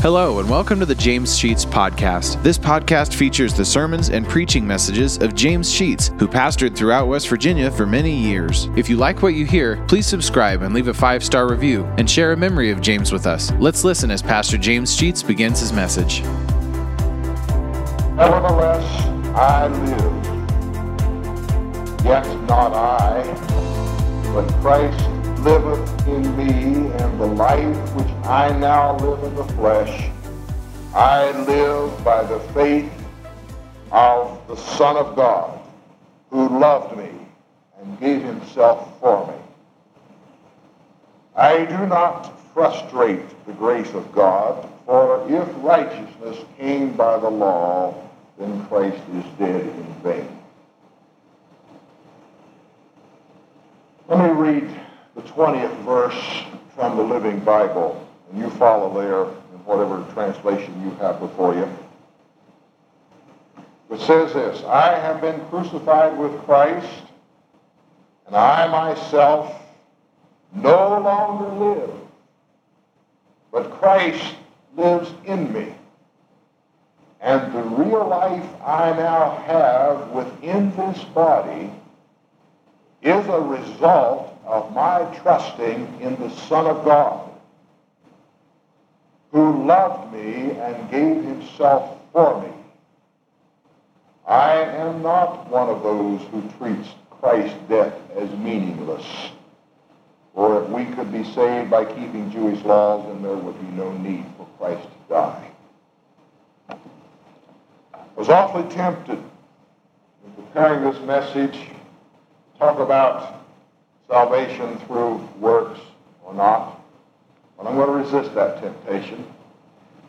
Hello, and welcome to the James Sheets Podcast. This podcast features the sermons and preaching messages of James Sheets, who pastored throughout West Virginia for many years. If you like what you hear, please subscribe and leave a five star review and share a memory of James with us. Let's listen as Pastor James Sheets begins his message. Nevertheless, I live, yet not I, but Christ liveth in me, and the life which I now live in the flesh, I live by the faith of the Son of God, who loved me and gave himself for me. I do not frustrate the grace of God, for if righteousness came by the law, then Christ is dead in vain. Let me read 20th verse from the Living Bible, and you follow there in whatever translation you have before you. It says this, I have been crucified with Christ, and I myself no longer live, but Christ lives in me. And the real life I now have within this body is a result of my trusting in the Son of God, who loved me and gave himself for me. I am not one of those who treats Christ's death as meaningless. For if we could be saved by keeping Jewish laws, then there would be no need for Christ to die. I was awfully tempted in preparing this message to talk about salvation through works or not. But I'm going to resist that temptation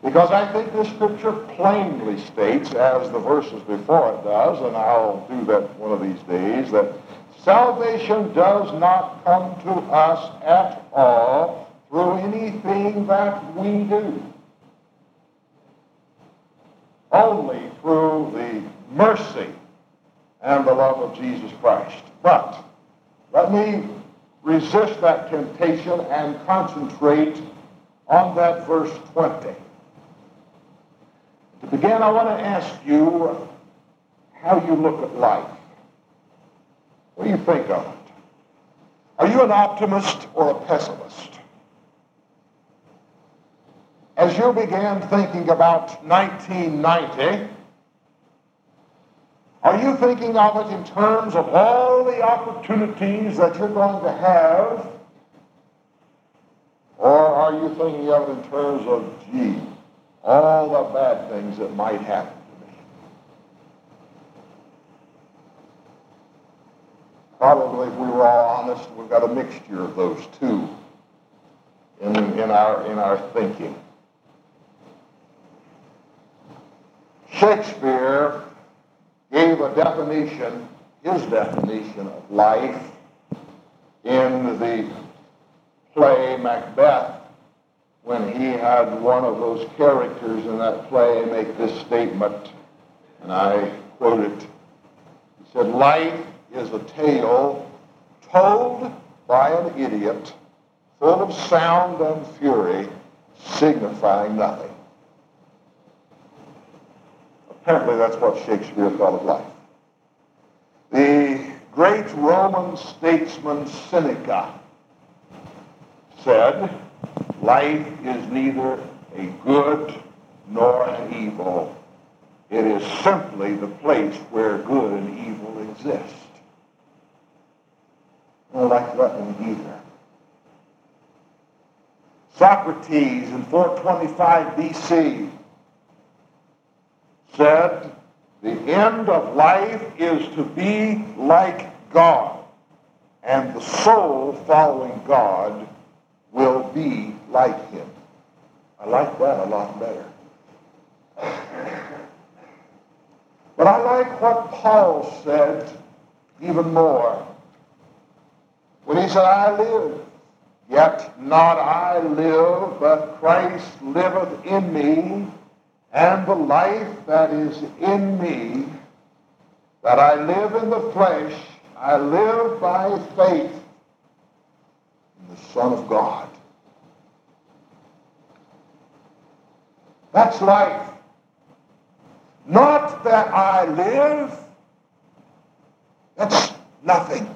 because I think this scripture plainly states, as the verses before it does, and I'll do that one of these days, that salvation does not come to us at all through anything that we do. Only through the mercy and the love of Jesus Christ. But let me resist that temptation and concentrate on that verse 20. To begin, I want to ask you how you look at life. What do you think of it? Are you an optimist or a pessimist? As you began thinking about 1990, are you thinking of it in terms of all the opportunities that you're going to have? Or are you thinking of it in terms of, gee, all the bad things that might happen to me? Probably, if we were all honest, we've got a mixture of those two in, in, our, in our thinking. Shakespeare gave a definition, his definition of life in the play Macbeth when he had one of those characters in that play make this statement, and I quote it. He said, Life is a tale told by an idiot, full of sound and fury, signifying nothing. Apparently, that's what Shakespeare thought of life. The great Roman statesman Seneca said, Life is neither a good nor an evil. It is simply the place where good and evil exist. I don't like that one either. Socrates in 425 BC said, the end of life is to be like God, and the soul following God will be like him. I like that a lot better. But I like what Paul said even more. When he said, I live, yet not I live, but Christ liveth in me. And the life that is in me, that I live in the flesh, I live by faith in the Son of God. That's life. Not that I live. That's nothing.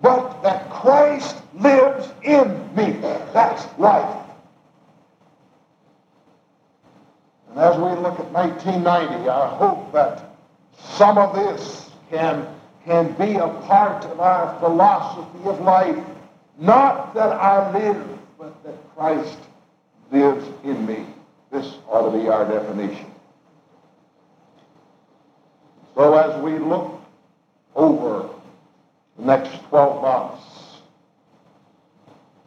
But that Christ lives in me. That's life. And as we look at 1990, I hope that some of this can, can be a part of our philosophy of life. Not that I live, but that Christ lives in me. This ought to be our definition. So as we look over the next 12 months,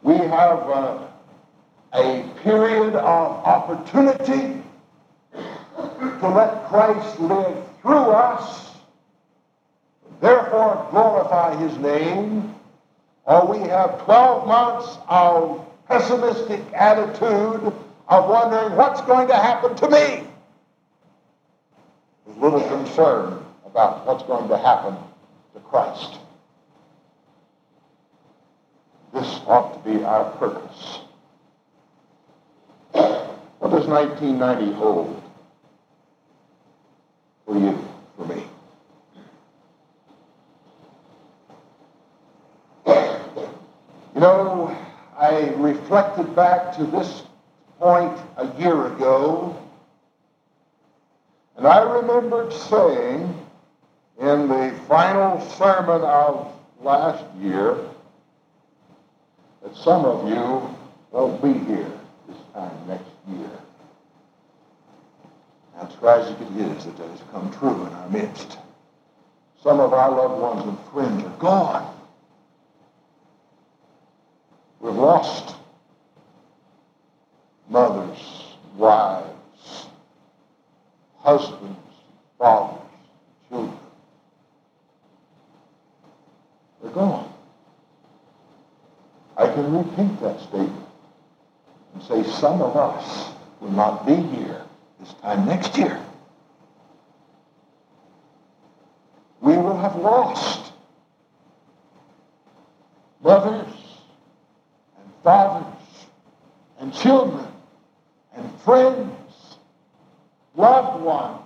we have a, a period of opportunity to let Christ live through us, therefore glorify his name, or we have 12 months of pessimistic attitude of wondering what's going to happen to me. With little concern about what's going to happen to Christ. This ought to be our purpose. What does 1990 hold for you, for me? You know, I reflected back to this point a year ago, and I remembered saying in the final sermon of last year that some of you won't be here this time next year. Now, tragic it is that that has come true in our midst. Some of our loved ones and friends are gone. We've lost mothers, wives, husbands, fathers, children. They're gone. I can repeat that statement and say some of us will not be here this time next year. We will have lost mothers and fathers and children friends, loved ones.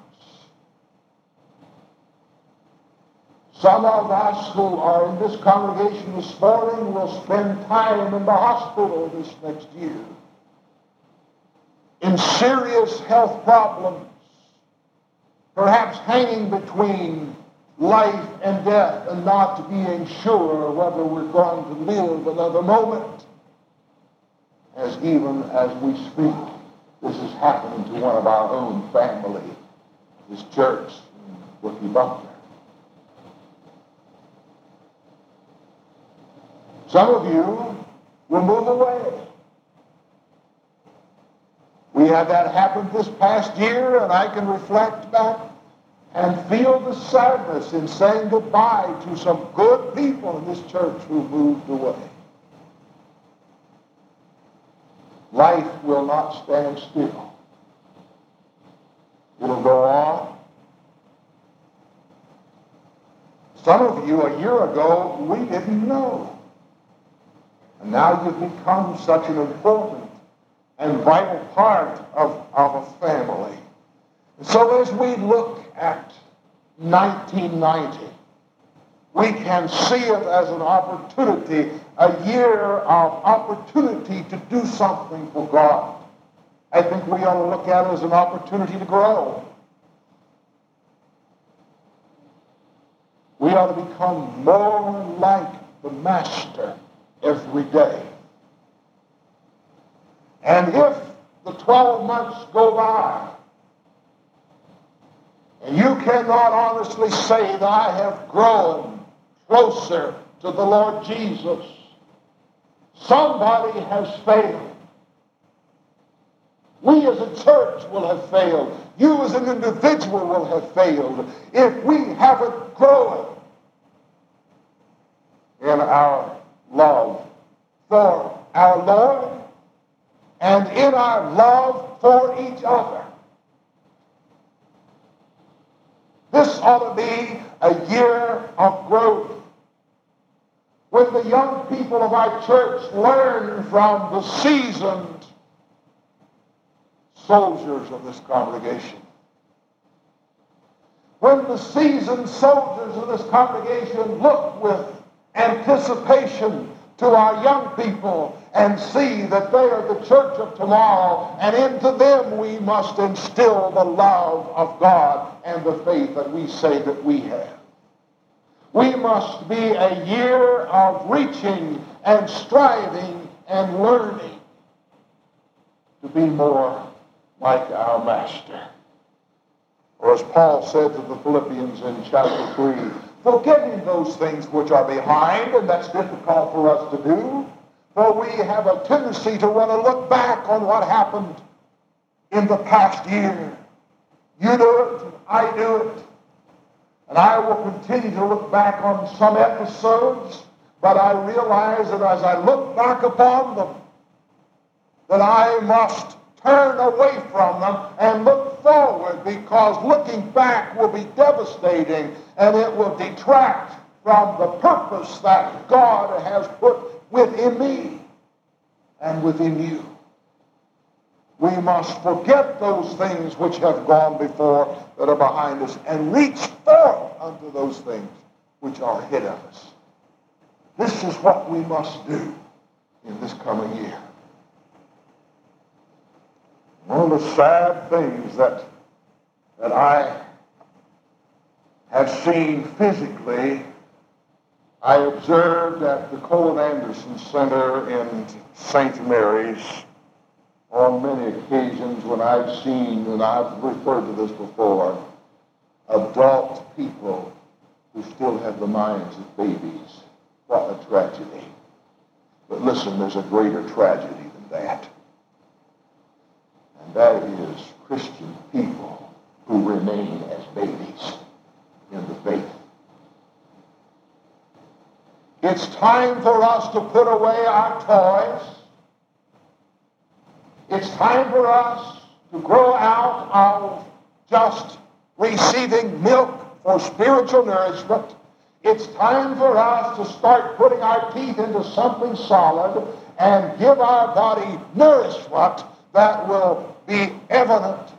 Some of us who are in this congregation this morning will spend time in the hospital this next year in serious health problems, perhaps hanging between life and death and not being sure whether we're going to live another moment. As even as we speak, this is happening to one of our own family, this church, Brookie Buckner. Some of you will move away. We had that happen this past year, and I can reflect back and feel the sadness in saying goodbye to some good people in this church who moved away. Life will not stand still. It'll go on. Some of you a year ago, we didn't know. And now you've become such an important and vital part of, of a family. So as we look at 1990, we can see it as an opportunity, a year of opportunity to do something for God. I think we ought to look at it as an opportunity to grow. We ought to become more like the Master every day. And if the 12 months go by, and you cannot honestly say that I have grown closer to the Lord Jesus, somebody has failed. We as a church will have failed. You as an individual will have failed if we haven't grown in our love for our Lord and in our love for each other. This ought to be a year of growth. When the young people of our church learn from the seasoned soldiers of this congregation. When the seasoned soldiers of this congregation look with anticipation to our young people and see that they are the church of tomorrow, and into them we must instill the love of God and the faith that we say that we have. We must be a year of reaching and striving and learning to be more like our Master. Or as Paul said to the Philippians in chapter 3, forgetting those things which are behind, and that's difficult for us to do, for we have a tendency to want to look back on what happened in the past year. You do it, I do it. And I will continue to look back on some episodes, but I realize that as I look back upon them, that I must turn away from them and look forward because looking back will be devastating and it will detract from the purpose that God has put within me and within you. We must forget those things which have gone before that are behind us and reach forth unto those things which are ahead of us. This is what we must do in this coming year. One of the sad things that, that I have seen physically, I observed at the Colin Anderson Center in St. Mary's on many occasions when I've seen, and I've referred to this before, adult people who still have the minds of babies. What a tragedy. But listen, there's a greater tragedy than that. And that is Christian people who remain as babies in the faith. It's time for us to put away our toys. It's time for us to grow out of just receiving milk for spiritual nourishment. It's time for us to start putting our teeth into something solid and give our body nourishment that will be evident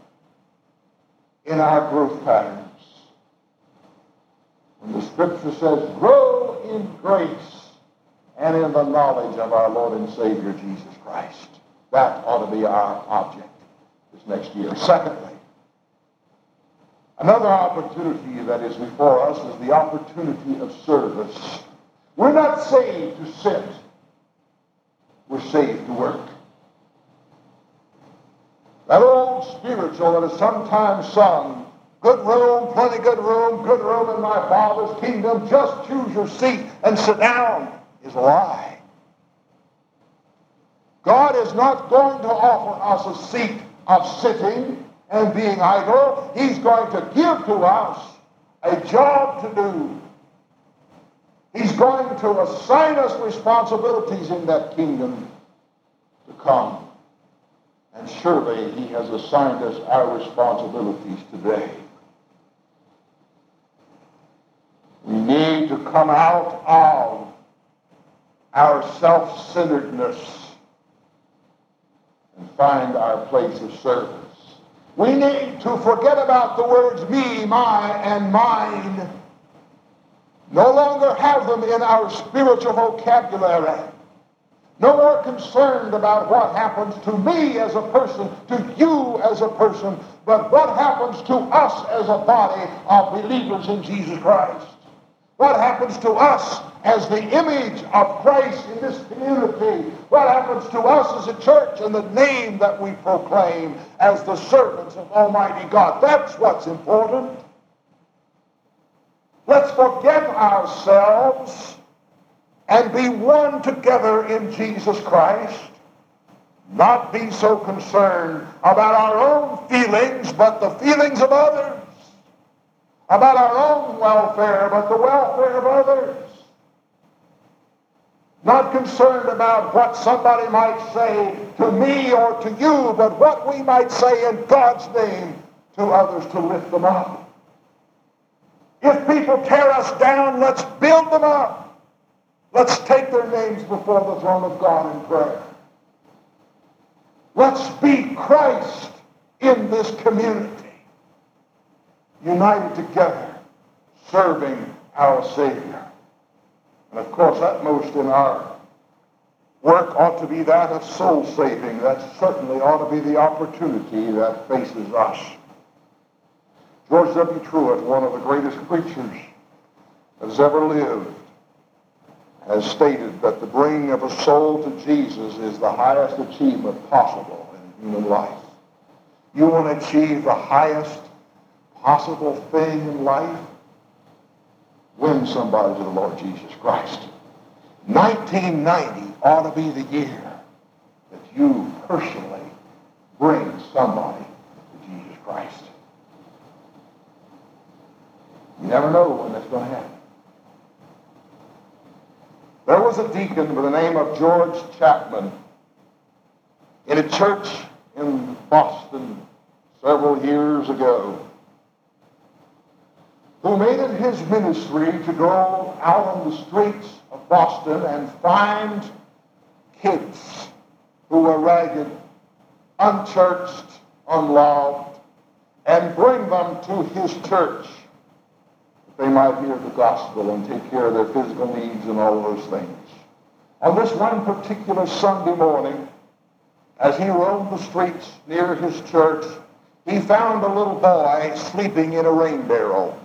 in our growth patterns. When the scripture says, grow in grace and in the knowledge of our Lord and Savior Jesus Christ. That ought to be our object this next year. Secondly, another opportunity that is before us is the opportunity of service. We're not saved to sit. We're saved to work. That old spiritual that is sometimes sung, good room, plenty good room, good room in my Father's kingdom, just choose your seat and sit down, is a lie. God is not going to offer us a seat of sitting and being idle. He's going to give to us a job to do. He's going to assign us responsibilities in that kingdom to come. And surely he has assigned us our responsibilities today. We need to come out of our self-centeredness find our place of service. We need to forget about the words me, my, and mine. No longer have them in our spiritual vocabulary. No more concerned about what happens to me as a person, to you as a person, but what happens to us as a body of believers in Jesus Christ. What happens to us as the image of Christ in this community? What happens to us as a church and the name that we proclaim as the servants of Almighty God? That's what's important. Let's forget ourselves and be one together in Jesus Christ. Not be so concerned about our own feelings, but the feelings of others. About our own welfare, but the welfare of others. Not concerned about what somebody might say to me or to you, but what we might say in God's name to others to lift them up. If people tear us down, let's build them up. Let's take their names before the throne of God in prayer. Let's be Christ in this community, united together, serving our Savior. And of course, utmost in our work ought to be that of soul saving. That certainly ought to be the opportunity that faces us. George W. Truett, one of the greatest preachers that has ever lived, has stated that the bringing of a soul to Jesus is the highest achievement possible in human life. You want to achieve the highest possible thing in life? Win somebody to the Lord Jesus Christ. 1990 ought to be the year that you personally bring somebody to Jesus Christ. You never know when that's going to happen. There was a deacon by the name of George Chapman in a church in Boston several years ago who made it his ministry to go out on the streets of Boston and find kids who were ragged, unchurched, unloved, and bring them to his church that they might hear the gospel and take care of their physical needs and all those things. On this one particular Sunday morning, as he roamed the streets near his church, he found a little boy sleeping in a rain barrel.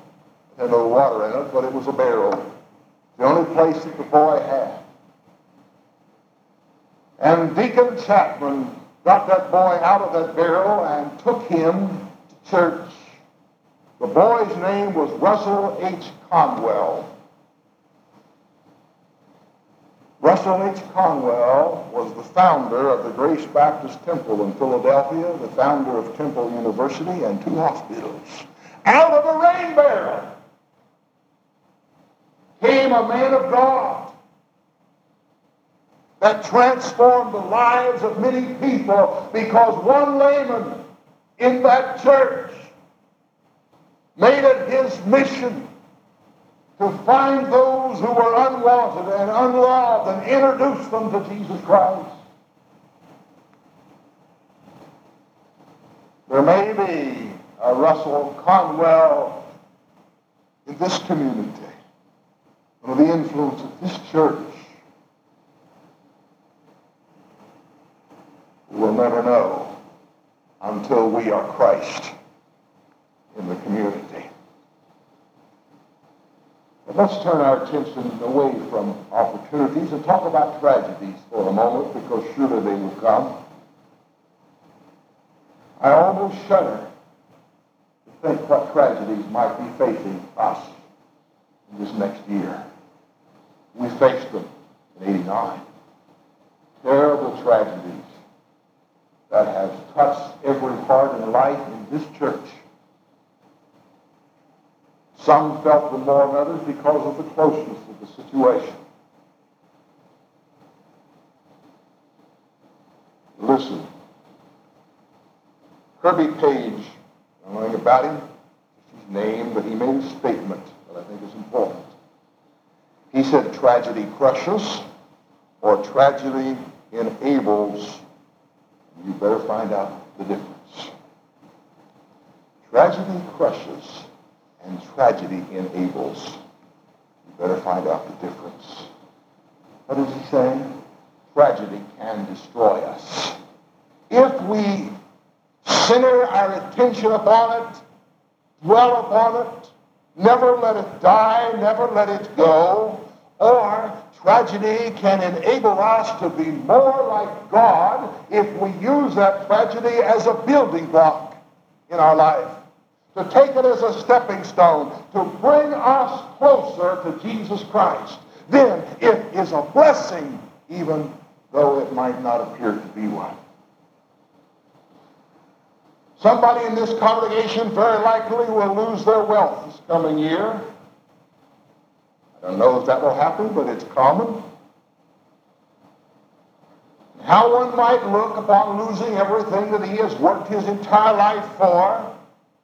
Had no water in it, but it was a barrel. The only place that the boy had. And Deacon Chapman got that boy out of that barrel and took him to church. The boy's name was Russell H. Conwell. Russell H. Conwell was the founder of the Grace Baptist Temple in Philadelphia, the founder of Temple University and two hospitals. Out of a rain barrel came a man of God that transformed the lives of many people because one layman in that church made it his mission to find those who were unwanted and unloved and introduce them to Jesus Christ. There may be a Russell Conwell in this community under the influence of this church. We'll never know until we are Christ in the community. But let's turn our attention away from opportunities and talk about tragedies for a moment because surely they will come. I almost shudder to think what tragedies might be facing us in this next year. We faced them in 89. Terrible tragedies that have touched every heart and life in this church. Some felt them more than others because of the closeness of the situation. Listen. Kirby Page, I don't know about him, his name, but he made a statement that I think is important. He said tragedy crushes or tragedy enables. You better find out the difference. Tragedy crushes and tragedy enables. You better find out the difference. What is he saying? Tragedy can destroy us. If we center our attention upon it, dwell upon it, never let it die, never let it go, or tragedy can enable us to be more like God if we use that tragedy as a building block in our life to take it as a stepping stone, to bring us closer to Jesus Christ, then it is a blessing, even though it might not appear to be one. Somebody in this congregation very likely will lose their wealth this coming year. I don't know if that will happen, but it's common. How one might look upon losing everything that he has worked his entire life for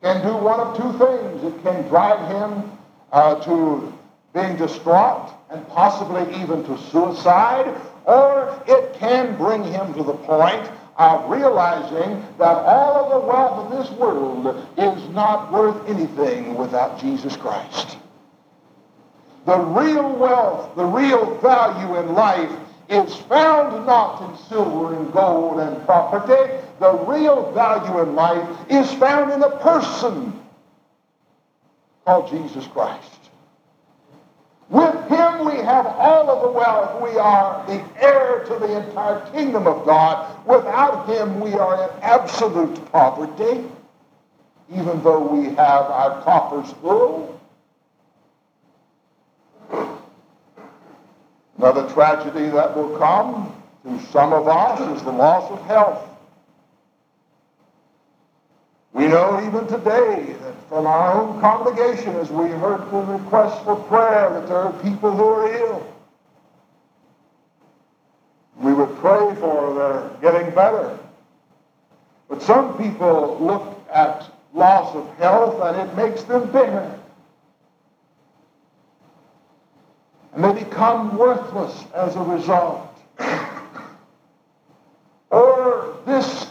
can do one of two things. It can drive him uh, to being distraught and possibly even to suicide, or it can bring him to the point of realizing that all of the wealth of this world is not worth anything without Jesus Christ. The real wealth, the real value in life is found not in silver and gold and property. The real value in life is found in a person called Jesus Christ. With him we have all of the wealth. We are the heir to the entire kingdom of God. Without him we are in absolute poverty, even though we have our coffers full. Another tragedy that will come to some of us is the loss of health. We know even today that from our own congregation, as we heard the request for prayer, that there are people who are ill. We would pray for their getting better. But some people look at loss of health and it makes them bitter. And they become worthless as a result. or this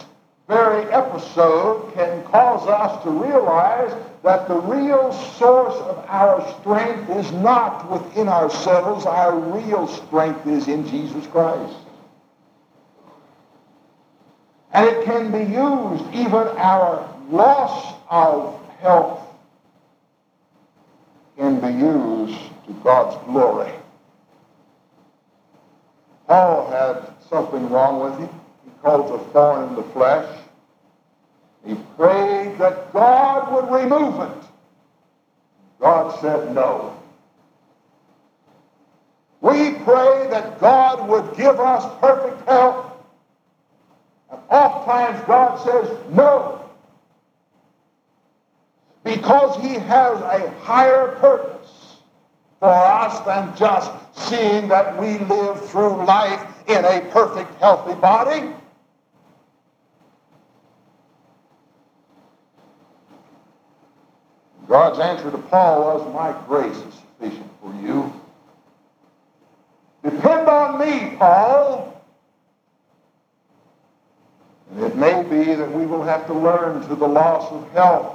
very episode can cause us to realize that the real source of our strength is not within ourselves. Our real strength is in Jesus Christ. And it can be used, even our loss of health can be used to God's glory. Paul had something wrong with him He called a thorn in the flesh. He prayed that God would remove it. God said no. We pray that God would give us perfect health. And oftentimes God says no. Because he has a higher purpose for us than just seeing that we live through life in a perfect, healthy body. God's answer to Paul was, My grace is sufficient for you. Depend on me, Paul. And it may be that we will have to learn to the loss of health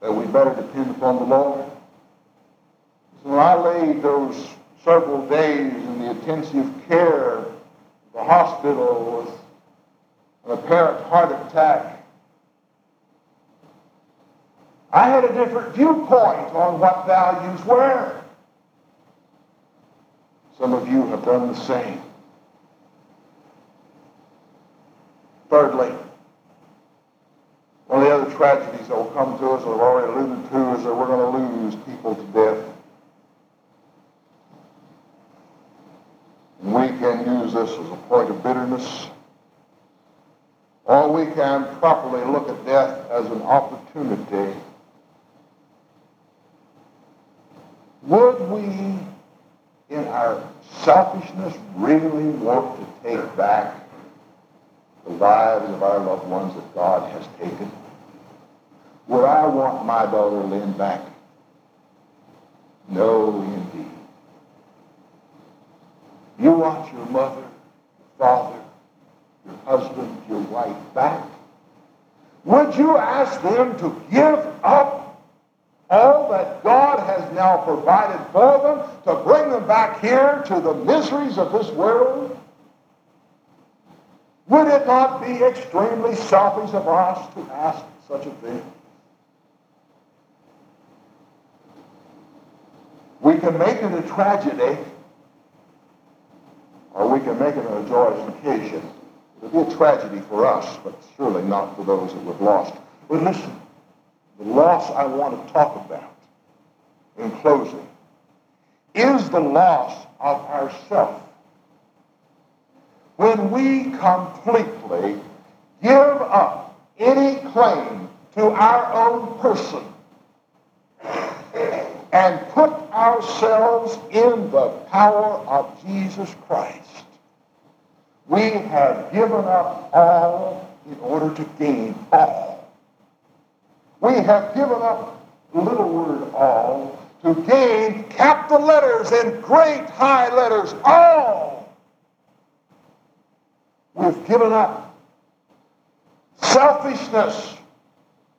that we better depend upon the Lord. So I laid those several days in the intensive care, of the hospital with an apparent heart attack, I had a different viewpoint on what values were. Some of you have done the same. Thirdly, one of the other tragedies that will come to us, I've already alluded to, is that we're going to lose people to death. And we can use this as a point of bitterness. Or we can properly look at death as an opportunity Would we, in our selfishness, really want to take back the lives of our loved ones that God has taken? Would I want my daughter Lynn back? No, indeed. You want your mother, your father, your husband, your wife back? Would you ask them to give up Oh, all that God has now provided for them to bring them back here to the miseries of this world? Would it not be extremely selfish of us to ask such a thing? We can make it a tragedy, or we can make it a joyous occasion. It'll be a tragedy for us, but surely not for those that we've lost. But listen, the loss I want to talk about in closing is the loss of ourself. When we completely give up any claim to our own person and put ourselves in the power of Jesus Christ, we have given up all in order to gain all. We have given up the little word all to gain capital letters and great high letters all. We've given up selfishness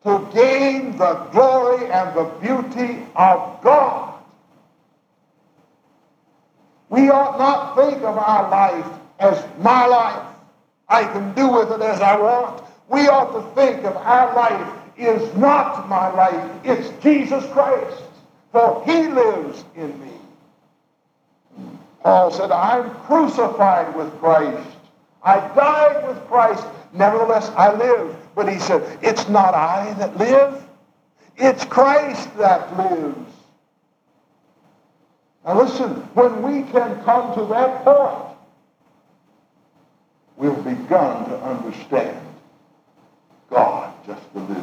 to gain the glory and the beauty of God. We ought not think of our life as my life. I can do with it as I want. We ought to think of our life is not my life. It's Jesus Christ. For he lives in me. Paul said, I'm crucified with Christ. I died with Christ. Nevertheless, I live. But he said, it's not I that live. It's Christ that lives. Now listen, when we can come to that point, we've begun to understand God just a little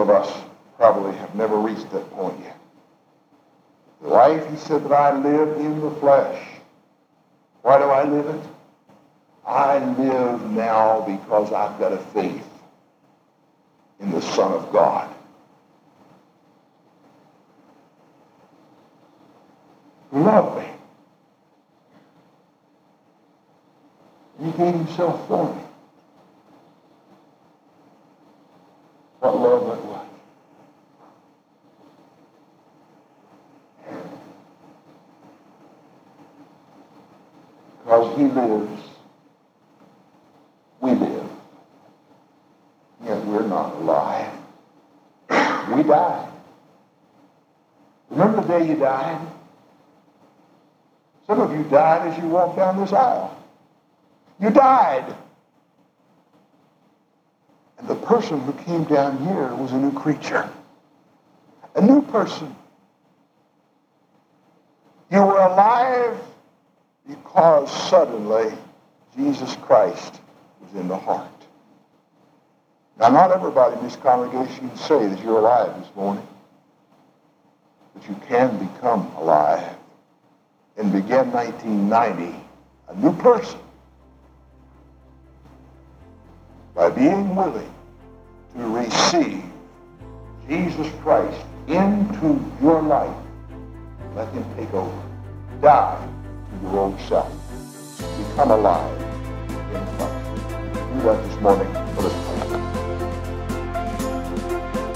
of us probably have never reached that point yet. The life, he said, that I live in the flesh. Why do I live it? I live now because I've got a faith in the Son of God. Who loved me. He gave himself for me. What love that was. Because he lives, we live. Yet we're not alive. We die. Remember the day you died? Some of you died as you walked down this aisle. You died. And the person who came down here was a new creature. A new person. You were alive because suddenly Jesus Christ was in the heart. Now, not everybody in this congregation can say that you're alive this morning, but you can become alive and begin 1990 a new person by being willing to receive Jesus Christ into your life. Let him take over. Die your own self. Become alive in Christ. Do that this morning. Let us pray.